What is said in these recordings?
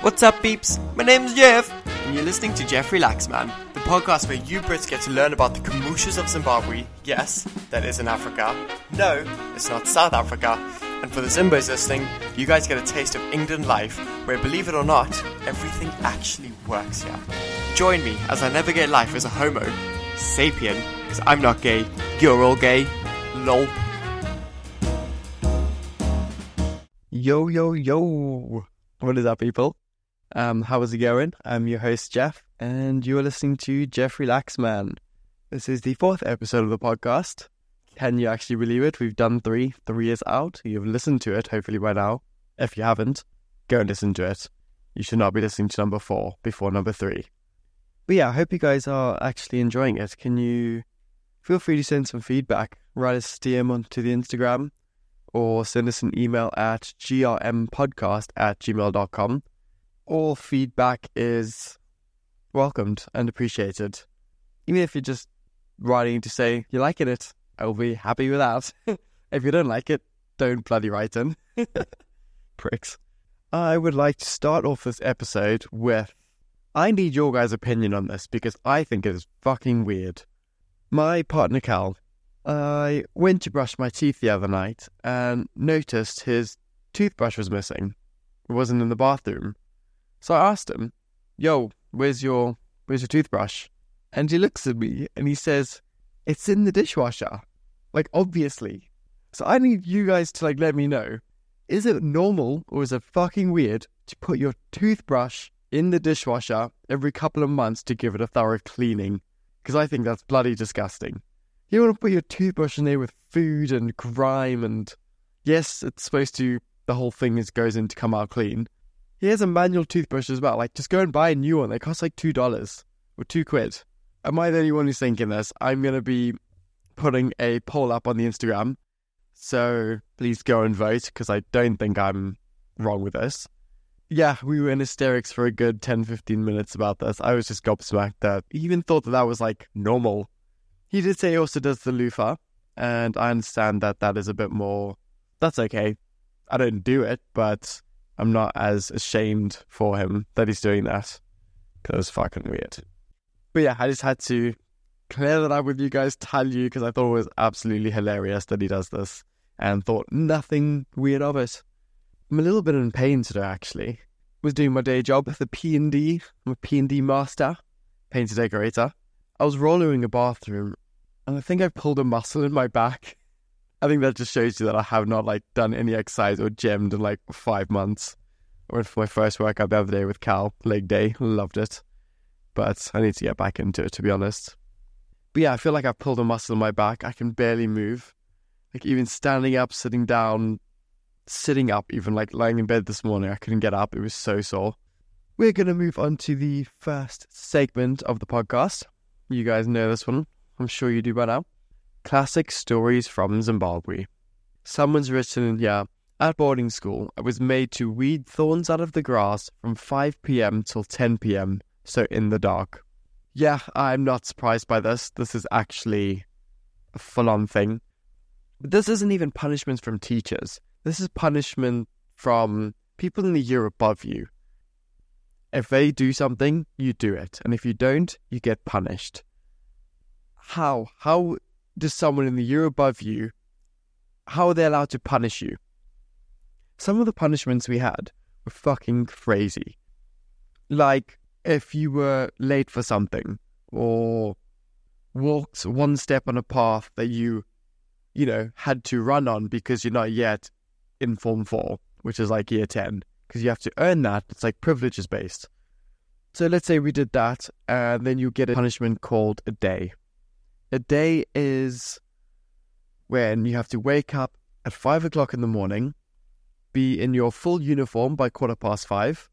What's up, peeps? My name's Geoff, and you're listening to Geoff Relax Man, the podcast where you Brits get to learn about the camooshes of Zimbabwe. Yes, that is in Africa. No, it's not South Africa. And for the Zimbos listening, you guys get a taste of England life, where believe it or not, everything actually works here. Join me as I navigate life as a homo sapien, because I'm not gay, you're all gay. Lol. Yo, yo, yo. What is up, people? Um, how is it going? I'm your host, Geoff, and you are listening to Geoff Relax Man. This is the fourth episode of the podcast. Can you actually believe it? We've done three. Three is out. You've listened to it, hopefully, by now. If you haven't, go and listen to it. You should not be listening to number four before number three. But yeah, I hope you guys are actually enjoying it. Can you feel free to send some feedback? Write a DM onto the Instagram or send us an email at grmpodcast at gmail.com. All feedback is welcomed and appreciated. Even if you're just writing to say you're liking it, I'll be happy with that. if you don't like it, don't bloody write in. Pricks. I would like to start off this episode with I need your guys' opinion on this because I think it is fucking weird. My partner Cal I went to brush my teeth the other night and noticed his toothbrush was missing. It wasn't in the bathroom. So I asked him, Yo, where's your where's your toothbrush? And he looks at me and he says, It's in the dishwasher. Like obviously. So I need you guys to like let me know. Is it normal or is it fucking weird to put your toothbrush in the dishwasher every couple of months to give it a thorough cleaning? Because I think that's bloody disgusting. You want to put your toothbrush in there with food and grime and yes, it's supposed to the whole thing is goes in to come out clean. Here's a manual toothbrush as well. Like just go and buy a new one. They cost like two dollars or two quid. Am I the only one who's thinking this? I'm gonna be putting a poll up on the Instagram. So please go and vote because I don't think I'm wrong with this. Yeah, we were in hysterics for a good 10 15 minutes about this. I was just gobsmacked that he even thought that that was like normal he did say he also does the loofah, and I understand that that is a bit more. That's okay. I don't do it, but I'm not as ashamed for him that he's doing that. Because it's fucking weird. But yeah, I just had to clear that up with you guys, tell you, because I thought it was absolutely hilarious that he does this, and thought nothing weird of it. I'm a little bit in pain today, actually. Was doing my day job, at the P and D. I'm a P and D master, painter decorator. I was rolling a bathroom and I think I pulled a muscle in my back. I think that just shows you that I have not like done any exercise or gymmed in like five months. I went for my first workout the other day with Cal, leg day, loved it. But I need to get back into it to be honest. But yeah, I feel like I've pulled a muscle in my back. I can barely move. Like even standing up, sitting down, sitting up, even like lying in bed this morning, I couldn't get up. It was so sore. We're to move on to the first segment of the podcast. You guys know this one. I'm sure you do by now. Classic stories from Zimbabwe. Someone's written, yeah, at boarding school, I was made to weed thorns out of the grass from 5 pm till 10 pm, so in the dark. Yeah, I'm not surprised by this. This is actually a full on thing. But this isn't even punishment from teachers. This is punishment from people in the year above you. If they do something, you do it. And if you don't, you get punished. How? How does someone in the year above you, how are they allowed to punish you? Some of the punishments we had were fucking crazy. Like if you were late for something or walked one step on a path that you, you know, had to run on because you're not yet in Form 4, which is like year 10 because you have to earn that. It's like privileges based. So let's say we did that, and then you get a punishment called a day. A day is when you have to wake up at five o'clock in the morning, be in your full uniform by quarter past five,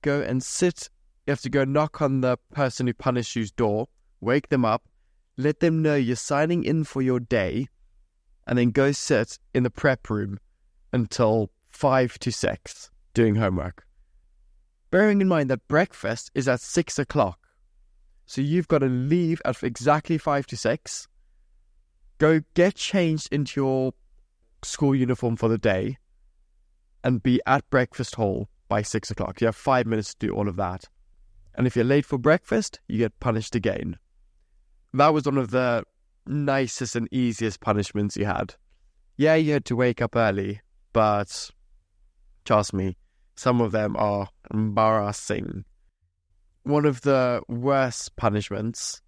go and sit. You have to go knock on the person who punished you's door, wake them up, let them know you're signing in for your day, and then go sit in the prep room until five to six doing homework. Bearing in mind that breakfast is at six o'clock. So you've got to leave at exactly five to six, go get changed into your school uniform for the day, and be at breakfast hall by six o'clock. You have five minutes to do all of that. And if you're late for breakfast, you get punished again. That was one of the nicest and easiest punishments you had. Yeah, you had to wake up early, but trust me, some of them are embarrassing. One of the worst punishments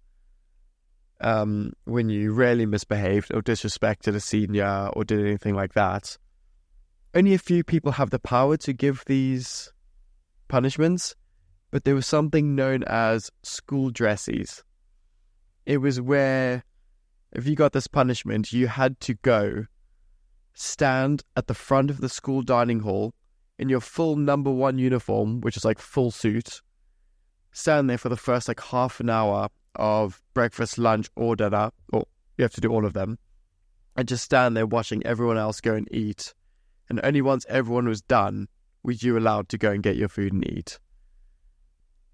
um, when you really misbehaved or disrespected a senior or did anything like that. Only a few people have the power to give these punishments, but there was something known as school dressies. It was where, if you got this punishment, you had to go stand at the front of the school dining hall in your full number one uniform, which is like full suit, stand there for the first like half an hour of breakfast, lunch, or dinner, or you have to do all of them, and just stand there watching everyone else go and eat. And only once everyone was done were you allowed to go and get your food and eat.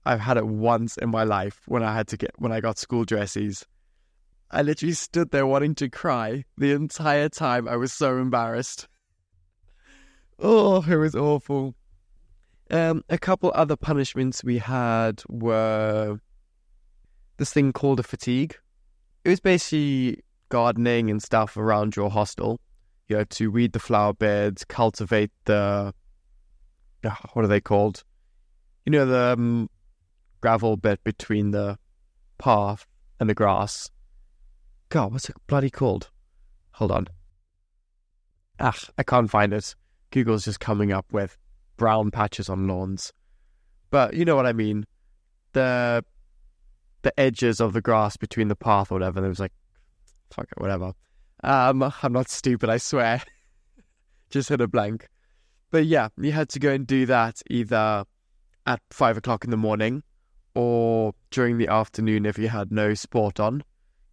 I've had it once in my life when I had to get when I got school dresses. I literally stood there wanting to cry the entire time. I was so embarrassed. Oh, it was awful. Um, a couple other punishments we had were this thing called a fatigue. It was basically gardening and stuff around your hostel. You had to weed the flower beds, cultivate the what are they called? You know the um, gravel bit between the path and the grass. God, what's it bloody called? Hold on. Ah, I can't find it. Google's just coming up with brown patches on lawns. But you know what I mean. The the edges of the grass between the path or whatever. And it was like, fuck it, whatever. Um, I'm not stupid, I swear. Just hit a blank. But yeah, you had to go and do that either at five o'clock in the morning or during the afternoon if you had no sport on.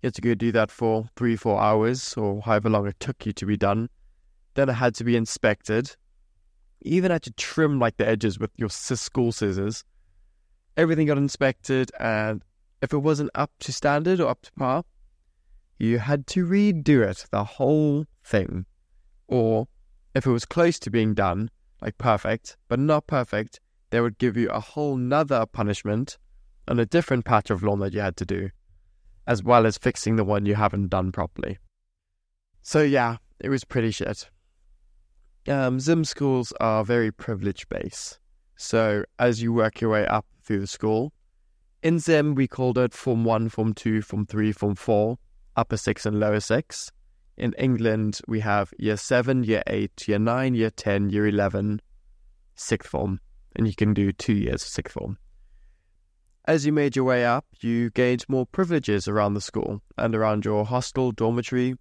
You had to go do that for three, four hours or however long it took you to be done. Then it had to be inspected. Even had to trim like the edges with your school scissors. Everything got inspected and if it wasn't up to standard or up to par, you had to redo it, the whole thing. Or if it was close to being done, like perfect, but not perfect, they would give you a whole nother punishment and a different patch of lawn that you had to do, as well as fixing the one you haven't done properly. So yeah, it was pretty shit. Um, Zim schools are very privilege based. So as you work your way up through the school, in Zim, we called it Form 1, Form 2, Form 3, Form 4, Upper 6 and Lower 6. In England, we have Year 7, Year 8, Year 9, Year 10, Year 11, Sixth Form. And you can do two years of Sixth Form. As you made your way up, you gained more privileges around the school and around your hostel, dormitory.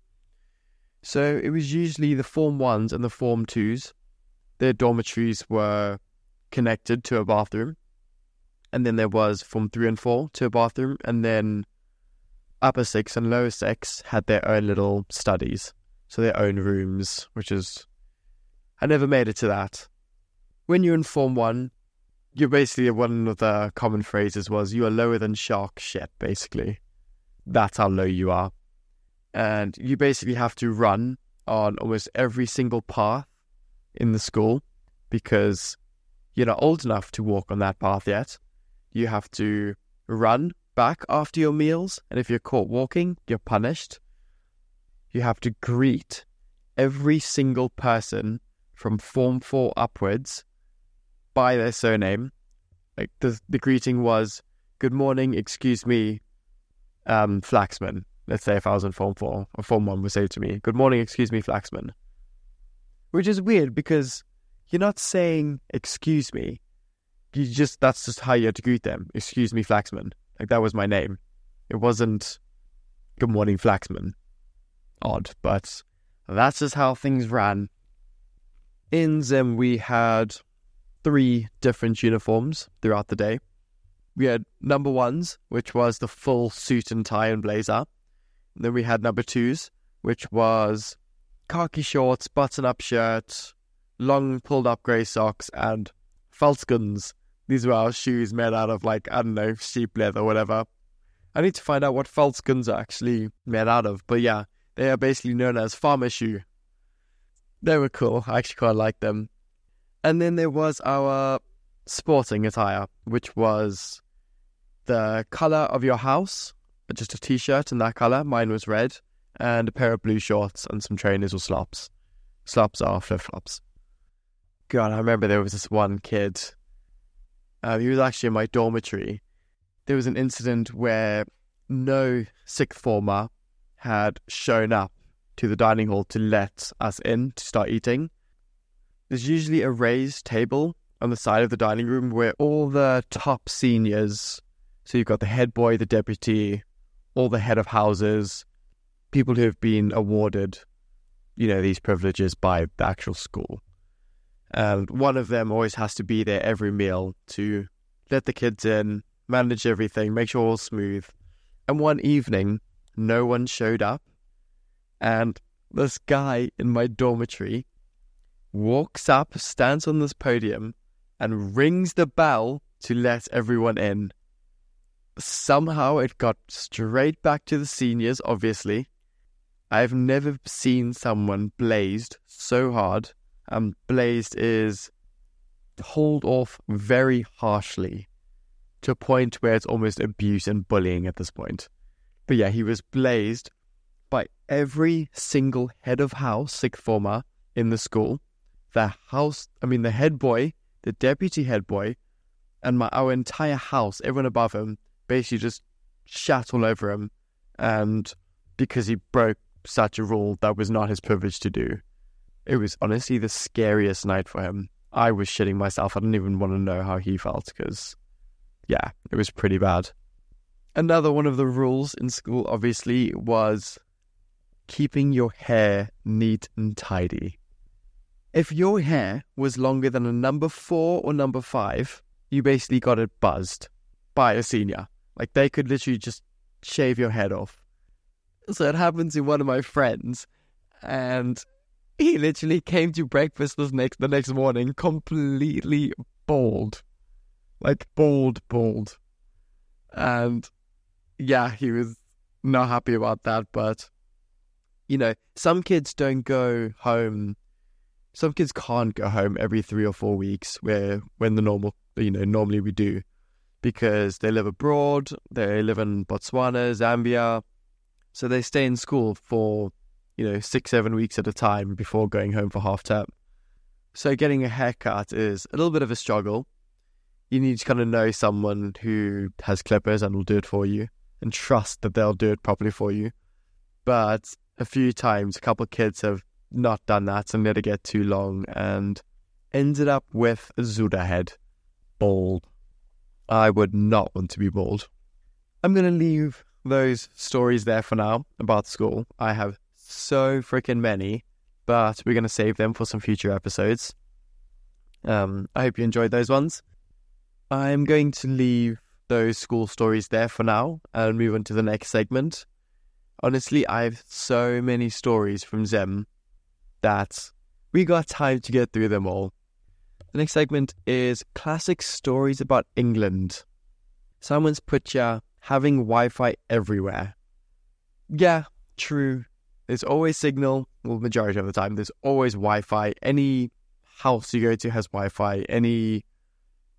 So it was usually the Form 1s and the Form 2s. Their dormitories were connected to a bathroom and then there was from three and four to a bathroom, and then upper six and lower six had their own little studies, so their own rooms, which is I never made it to that. When you're in Form One, you're basically one of the common phrases was you are lower than shark shit, basically. That's how low you are. And you basically have to run on almost every single path in the school because you're not old enough to walk on that path yet you have to run back after your meals, and if you're caught walking, you're punished. You have to greet every single person from Form 4 upwards by their surname. Like the, the greeting was, Good morning, excuse me, um, Flaxman. Let's say if I was in Form 4, or Form 1 would say to me, Good morning, excuse me, Flaxman. Which is weird because you're not saying, Excuse me, you just that's just how you had to greet them. Excuse me, Flaxman. Like that was my name. It wasn't Good morning, Flaxman. Odd, but that's just how things ran. In Zim, we had three different uniforms throughout the day. We had number ones, which was the full suit and tie and blazer. Then we had number twos, which was khaki shorts, button up shirt, long pulled up grey socks, and falcons these were our shoes made out of like I don't know sheep leather whatever. I need to find out what falcons are actually made out of, but yeah, they are basically known as farmer shoe. They were cool. I actually quite like them. And then there was our sporting attire, which was the color of your house, just a t shirt in that color. Mine was red, and a pair of blue shorts and some trainers or slops. Slops are flip flops. God, I remember there was this one kid. Uh, he was actually in my dormitory. There was an incident where no sixth former had shown up to the dining hall to let us in to start eating. There's usually a raised table on the side of the dining room where all the top seniors, so you've got the head boy, the deputy, all the head of houses, people who have been awarded, you know, these privileges by the actual school. And one of them always has to be there every meal to let the kids in, manage everything, make sure all's smooth. And one evening, no one showed up. And this guy in my dormitory walks up, stands on this podium, and rings the bell to let everyone in. Somehow it got straight back to the seniors, obviously. I've never seen someone blazed so hard. Um, blazed is told off very harshly to a point where it's almost abuse and bullying at this point. But yeah, he was blazed by every single head of house, sixth former in the school. The house, I mean, the head boy, the deputy head boy, and my our entire house, everyone above him, basically just shat all over him. And because he broke such a rule that was not his privilege to do, it was honestly the scariest night for him. I was shitting myself. I didn't even want to know how he felt because, yeah, it was pretty bad. Another one of the rules in school, obviously, was keeping your hair neat and tidy. If your hair was longer than a number four or number five, you basically got it buzzed by a senior. Like they could literally just shave your head off. So it happened to one of my friends, and he literally came to breakfast the next the next morning completely bald, like bald, bald, and yeah, he was not happy about that. But you know, some kids don't go home. Some kids can't go home every three or four weeks, where when the normal, you know, normally we do, because they live abroad. They live in Botswana, Zambia, so they stay in school for you know six, seven weeks at a time before going home for half term. So getting a haircut is a little bit of a struggle. You need to kind of know someone who has clippers and will do it for you and trust that they'll do it properly for you. But a few times, a couple of kids have not done that and let it get too long and ended up with a Zuda head. Bald. I would not want to be bald. I'm going to leave those stories there for now about school. I have so freaking many, but we're going to save them for some future episodes. Um, I hope you enjoyed those ones. I'm going to leave those school stories there for now and move on to the next segment. Honestly, I have so many stories from Zem that we got time to get through them all. The next segment is classic stories about England. Someone's put ya having Wi Fi everywhere. Yeah, true. There's always signal, well, majority of the time, there's always Wi Fi. Any house you go to has Wi Fi. Any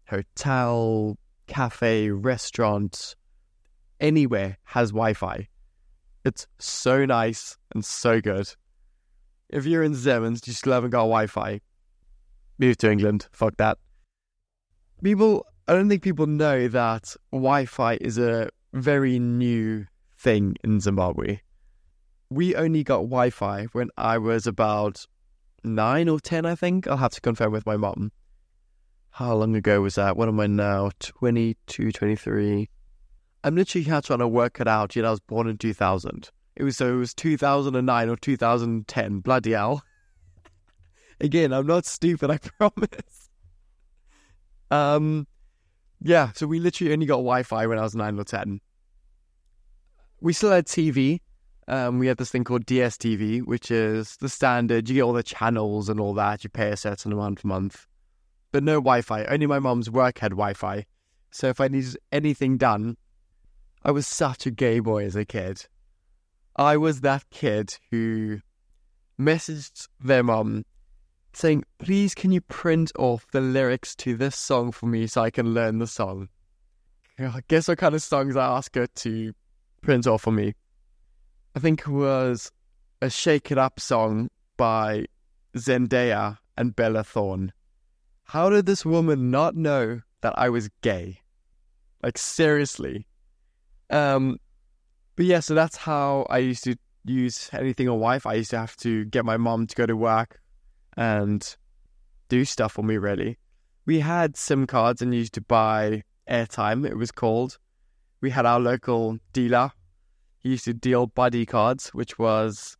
hotel, cafe, restaurant, anywhere has Wi Fi. It's so nice and so good. If you're in Zemens, you still haven't got Wi Fi, move to England. Fuck that. People, I don't think people know that Wi Fi is a very new thing in Zimbabwe. We only got Wi Fi when I was about nine or 10, I think. I'll have to confirm with my mom. How long ago was that? What am I now? 22, 23. I'm literally here trying to work it out. Know, I was born in 2000. It was so it was 2009 or 2010. Bloody hell. Again, I'm not stupid, I promise. Um, yeah, so we literally only got Wi Fi when I was 9 or 10. We still had TV. Um, we had this thing called DSTV, which is the standard. You get all the channels and all that. You pay a certain amount per month. But no Wi Fi. Only my mom's work had Wi Fi. So if I needed anything done, I was such a gay boy as a kid. I was that kid who messaged their mom saying, Please, can you print off the lyrics to this song for me so I can learn the song? I guess what kind of songs I asked her to print off for me. I think it was a Shake It Up song by Zendaya and Bella Thorne. How did this woman not know that I was gay? Like seriously. Um but yeah, so that's how I used to use anything on Wi Fi. I used to have to get my mom to go to work and do stuff for me really. We had SIM cards and used to buy airtime, it was called. We had our local dealer. He used to deal buddy cards, which was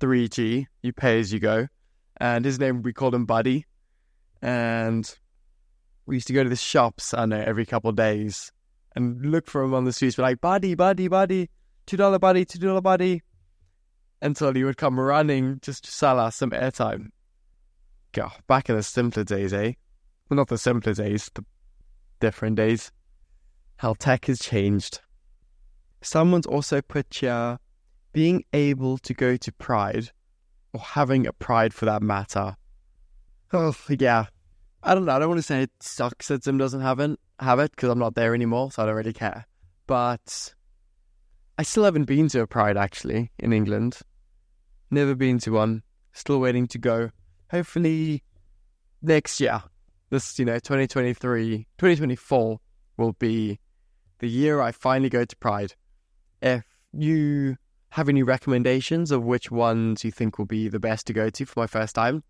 3G. You pay as you go. And his name, we called him Buddy. And we used to go to the shops, I know, every couple of days and look for him on the streets, be like, Buddy, Buddy, Buddy, $2 Buddy, $2 Buddy. Until he would come running just to sell us some airtime. God, back in the simpler days, eh? Well, not the simpler days, the different days. How tech has changed. Someone's also put here being able to go to Pride, or having a Pride for that matter. Oh, yeah. I don't know. I don't want to say it sucks that Zim doesn't have it, have it because I'm not there anymore, so I don't really care. But I still haven't been to a Pride actually in England. Never been to one. Still waiting to go. Hopefully next year. This, you know, 2023, 2024 will be the year I finally go to Pride. If you have any recommendations of which ones you think will be the best to go to for my first time,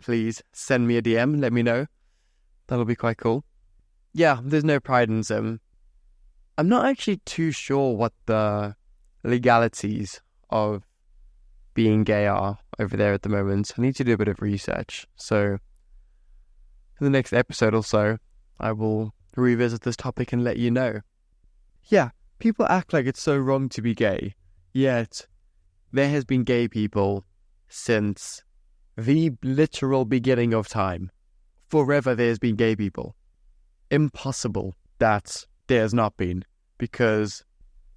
please send me a DM, let me know. That'll be quite cool. Yeah, there's no pride in Zim. I'm not actually too sure what the legalities of being gay are over there at the moment. I need to do a bit of research. So, in the next episode or so, I will revisit this topic and let you know. Yeah, people act like it's so wrong to be gay. Yet, there has been gay people since the literal beginning of time. Forever there's been gay people. Impossible that there's not been. Because,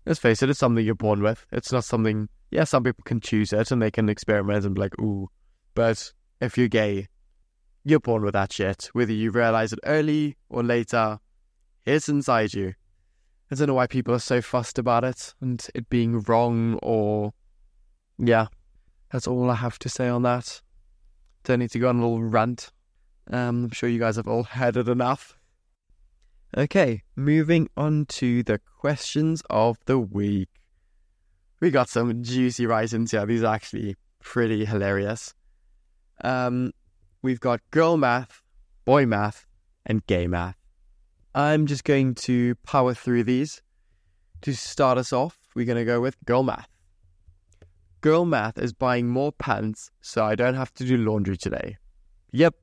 let's face it, it's something you're born with. It's not something, yeah, some people can choose it and they can experiment and be like, ooh. But if you're gay, you're born with that shit. Whether you realize it early or later, it's inside you. I don't know why people are so fussed about it and it being wrong or. Yeah, that's all I have to say on that. Don't need to go on a little rant. Um, I'm sure you guys have all heard it enough. Okay, moving on to the questions of the week. We got some juicy writings here. These are actually pretty hilarious. Um, we've got girl math, boy math, and gay math. I'm just going to power through these. To start us off, we're going to go with girl math. Girl math is buying more pants so I don't have to do laundry today. Yep,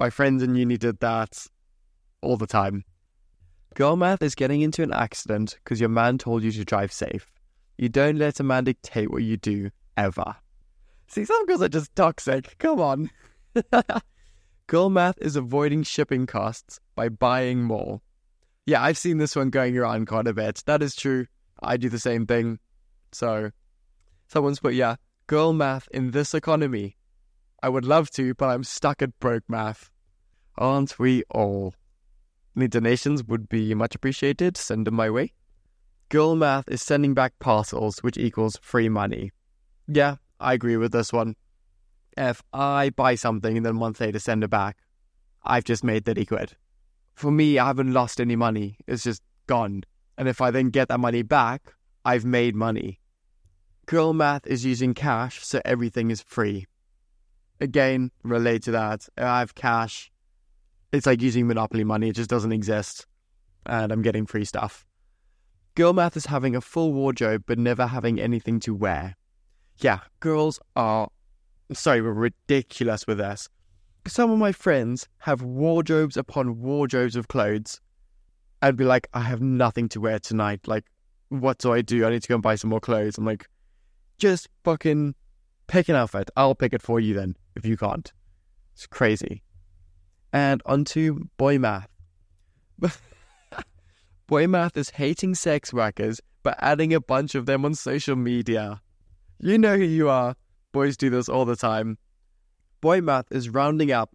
my friends in uni did that all the time. Girl math is getting into an accident because your man told you to drive safe. You don't let a man dictate what you do, ever. See, some girls are just toxic. Come on. Girl math is avoiding shipping costs by buying more. Yeah, I've seen this one going around quite a bit. That is true. I do the same thing. So, someone's put, yeah, girl math in this economy. I would love to, but I'm stuck at broke math. Aren't we all? Any donations would be much appreciated. Send them my way. Girl math is sending back parcels, which equals free money. Yeah, I agree with this one. If I buy something and then month later send it back, I've just made 30 quid for me, I haven't lost any money. It's just gone. And if I then get that money back, I've made money. Girl math is using cash, so everything is free. Again, relate to that. I have cash. It's like using Monopoly money, it just doesn't exist. And I'm getting free stuff. Girl math is having a full wardrobe but never having anything to wear. Yeah, girls are, sorry, we're ridiculous with this some of my friends have wardrobes upon wardrobes of clothes and be like, I have nothing to wear tonight. Like, what do I do? I need to go and buy some more clothes. I'm like, just fucking pick an outfit. I'll pick it for you then, if you can't. It's crazy. And onto boy math. boy math is hating sex workers, but adding a bunch of them on social media. You know who you are. Boys do this all the time boy math is rounding up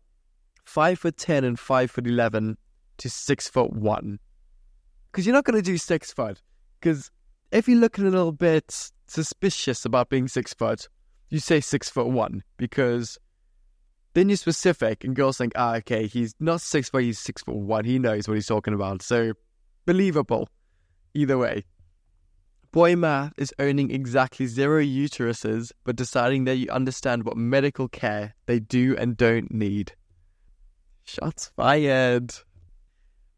five foot ten and five foot eleven to six foot one. Because you're not going to do six foot. Because if you're looking a little bit suspicious about being six foot, you say six foot one. Because then you're specific, and girls think, ah, okay, he's not six foot, he's six foot one. He knows what he's talking about. So believable. Either way. Boy math is owning exactly zero uteruses, but deciding that you understand what medical care they do and don't need. Shots fired.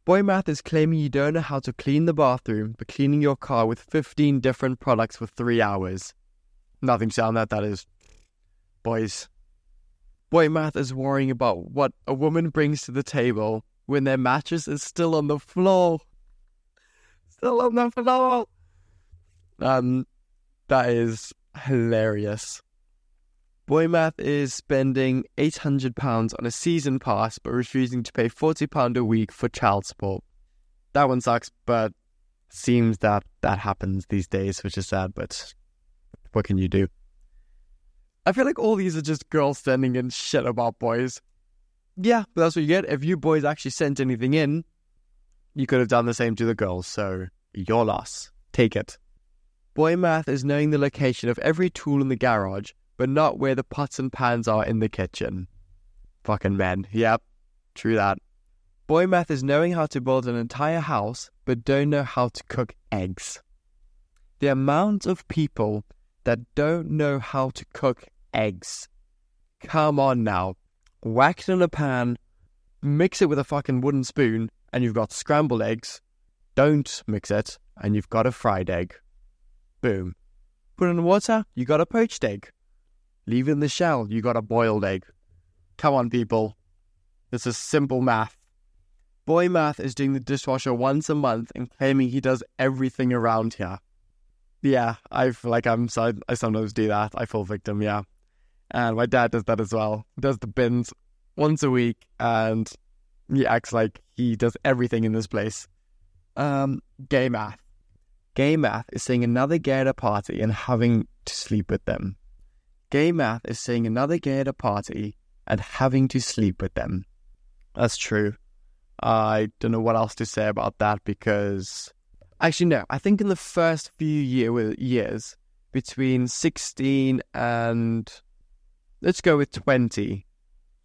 Boy math is claiming you don't know how to clean the bathroom, but cleaning your car with 15 different products for three hours. Nothing sound that, that is. Boys. Boy math is worrying about what a woman brings to the table when their mattress is still on the floor. Still on the floor. Um, that is hilarious. Boy Math is spending £800 on a season pass but refusing to pay £40 a week for child support. That one sucks, but seems that that happens these days, which is sad, but what can you do? I feel like all these are just girls sending in shit about boys. Yeah, but that's what you get. If you boys actually sent anything in, you could have done the same to the girls, so your loss. Take it. Boy Math is knowing the location of every tool in the garage but not where the pots and pans are in the kitchen. Fucking men. Yep, true that. Boy math is knowing how to build an entire house, but don't know how to cook eggs. The amount of people that don't know how to cook eggs. Come on now. Whack it in a pan, mix it with a fucking wooden spoon, and you've got scrambled eggs. Don't mix it, and you've got a fried egg. Boom. Put in the water, you got a poached egg. Leave in the shell, you got a boiled egg. Come on, people. This is simple math. Boy Math is doing the dishwasher once a month and claiming he does everything around here. Yeah, I feel like I'm I sometimes do that. I fall victim, yeah. And my dad does that as well. He does the bins once a week and he acts like he does everything in this place. Um, gay math. Gay math is seeing another gay at a party and having to sleep with them. Gay math is seeing another gay at a party and having to sleep with them. That's true. I don't know what else to say about that because actually no, I think in the first few year, years between 16 and let's go with 20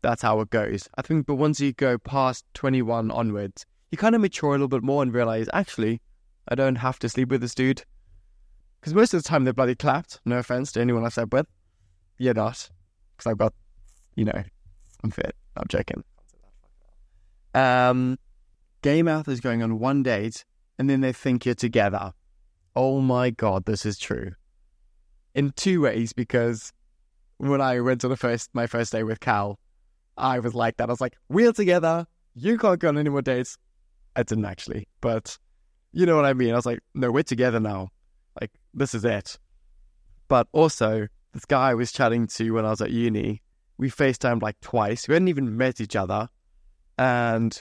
that's how it goes. I think but once you go past 21 onwards, you kind of mature a little bit more and realize actually I don't have to sleep with this dude. Because most of the time they're bloody clapped. No offense to anyone I've slept with. You're not, because I've got, you know, I'm fit. I'm joking. Um, gay mouth is going on one date, and then they think you're together. Oh my god, this is true. In two ways, because when I went on the first my first day with Cal, I was like that. I was like, "We're together. You can't go on any more dates." I didn't actually, but you know what I mean. I was like, "No, we're together now. Like this is it." But also, this guy I was chatting to when I was at uni, we FaceTimed like twice. We hadn't even met each other. And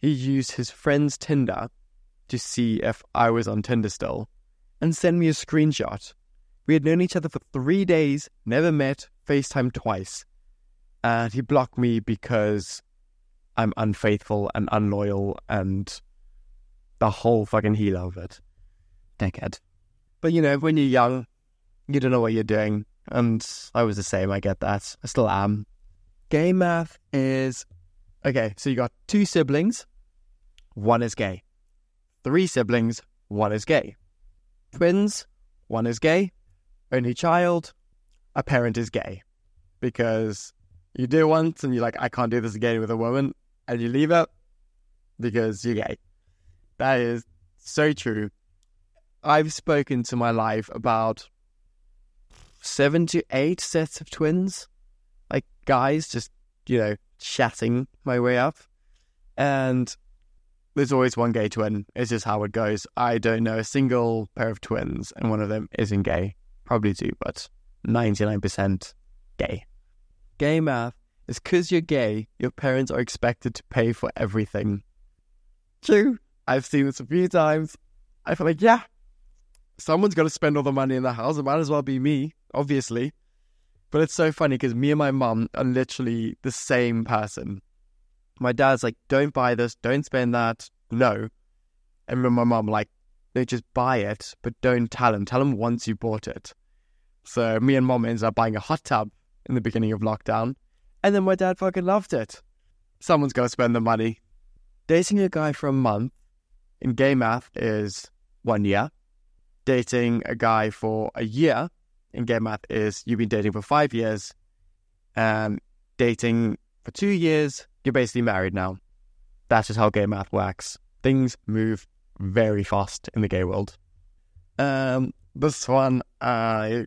he used his friend's Tinder to see if I was on Tinder still and send me a screenshot. We had known each other for three days, never met, FaceTime twice. And he blocked me because I'm unfaithful and unloyal and the whole fucking heel of it. Dickhead. But you know, when you're young, you don't know what you're doing. And I was the same, I get that. I still am. Gay math is okay, so you got two siblings, one is gay. Three siblings, one is gay. Twins, one is gay. Only child, a parent is gay. Because you do once and you're like, I can't do this again with a woman, and you leave it because you're gay. That is so true. I've spoken to my life about seven to eight sets of twins, like guys just, you know, chatting my way up. And there's always one gay twin. It's just how it goes. I don't know a single pair of twins, and one of them isn't gay. Probably two, but 99% gay. Gay math is because you're gay, your parents are expected to pay for everything. True. I've seen this a few times. I feel like, yeah, someone's got to spend all the money in the house. It might as well be me obviously. But it's so funny because me and my mum are literally the same person. My dad's like, don't buy this, don't spend that, no. And my mum like, they just buy it, but don't tell him. Tell him once you bought it. So me and mom ends up buying a hot tub in the beginning of lockdown. And then my dad fucking loved it. Someone's got to spend the money. Dating a guy for a month in gay math is one year. Dating a guy for a year in gay math is you've been dating for five years, and dating for two years, you're basically married now. That's just how gay math works. Things move very fast in the gay world. Um, this one, I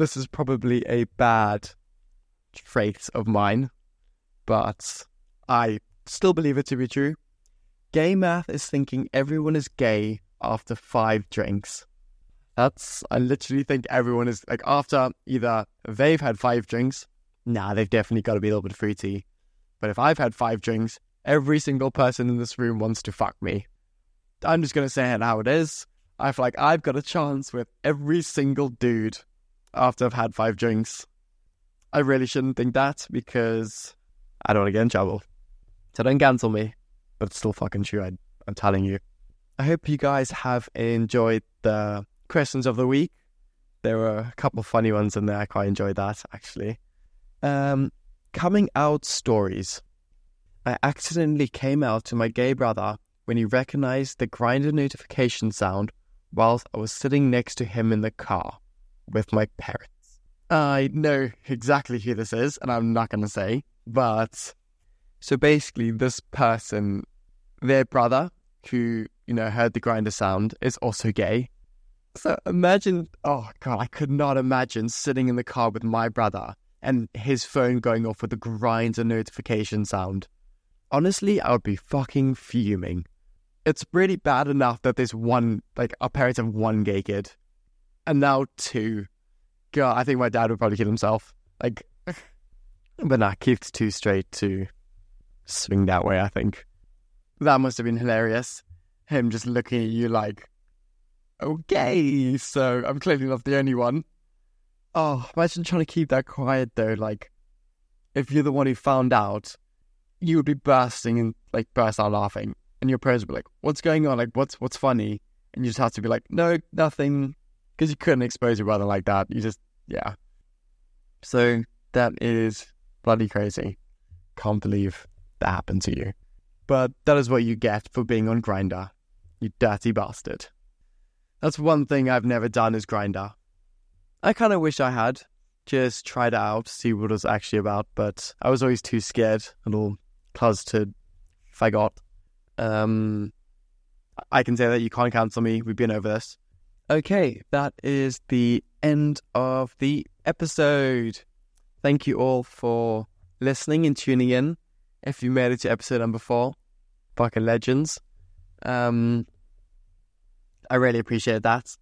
this is probably a bad trait of mine, but I still believe it to be true. Gay math is thinking everyone is gay after five drinks. That's, I literally think everyone is like, after either they've had five drinks, nah, they've definitely got to be a little bit fruity. But if I've had five drinks, every single person in this room wants to fuck me. I'm just going to say it how it is. I feel like I've got a chance with every single dude after I've had five drinks. I really shouldn't think that because I don't want to get in trouble. So don't cancel me, but it's still fucking true. I, I'm telling you. I hope you guys have enjoyed the questions of the week. There were a couple funny ones in there. I quite enjoyed that actually. Um, coming out stories. I accidentally came out to my gay brother when he recognized the Grindr notification sound whilst I was sitting next to him in the car with my parents. I know exactly who this is, and I'm not going to say, but so basically, this person, their brother, who, you know, heard the Grindr sound, is also gay. So imagine, oh God, I could not imagine sitting in the car with my brother and his phone going off with the Grindr notification sound. Honestly, I would be fucking fuming. It's really bad enough that there's one, like, our parents have one gay kid, and now two. God, I think my dad would probably kill himself. Like, but nah, Keith's too straight to swing that way, I think. That must have been hilarious. Him just looking at you like, okay, so I'm clearly not the only one. Oh, imagine trying to keep that quiet though. Like, if you're the one who found out, you would be bursting and like burst out laughing, and your parents would be like, "What's going on? Like, what's what's funny?" And you just have to be like, "No, nothing," because you couldn't expose your brother like that. You just, yeah. So that is bloody crazy. Can't believe that happened to you. But that is what you get for being on Grindr. you dirty bastard. That's one thing I've never done is Grindr. I kind of wish I had just tried it out, see what it was actually about, but I was always too scared, and all closeted fagot. Um, I can say that you can't cancel me. We've been over this. Okay, that is the end of the episode. Thank you all for listening and tuning in. If you made it to episode number four, fucking legends. Um, I really appreciate that.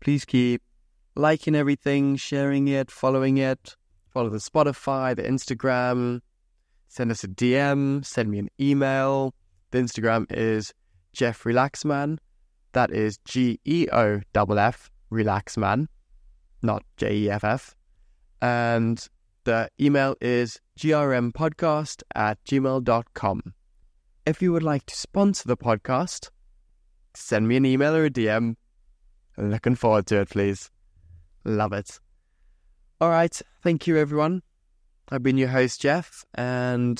Please keep liking everything, sharing it, following it. Follow the Spotify, the Instagram. Send us a DM. Send me an email. The Instagram is Geoff Relaxman. That is G E O F F Relaxman, not J E F F. And the email is grmpodcast at gmail.com. If you would like to sponsor the podcast, send me an email or a DM. Looking forward to it, please. Love it. All right. Thank you, everyone. I've been your host, Geoff, and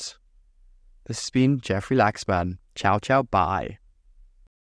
this has been Geoff Relaxman. Ciao, ciao, bye.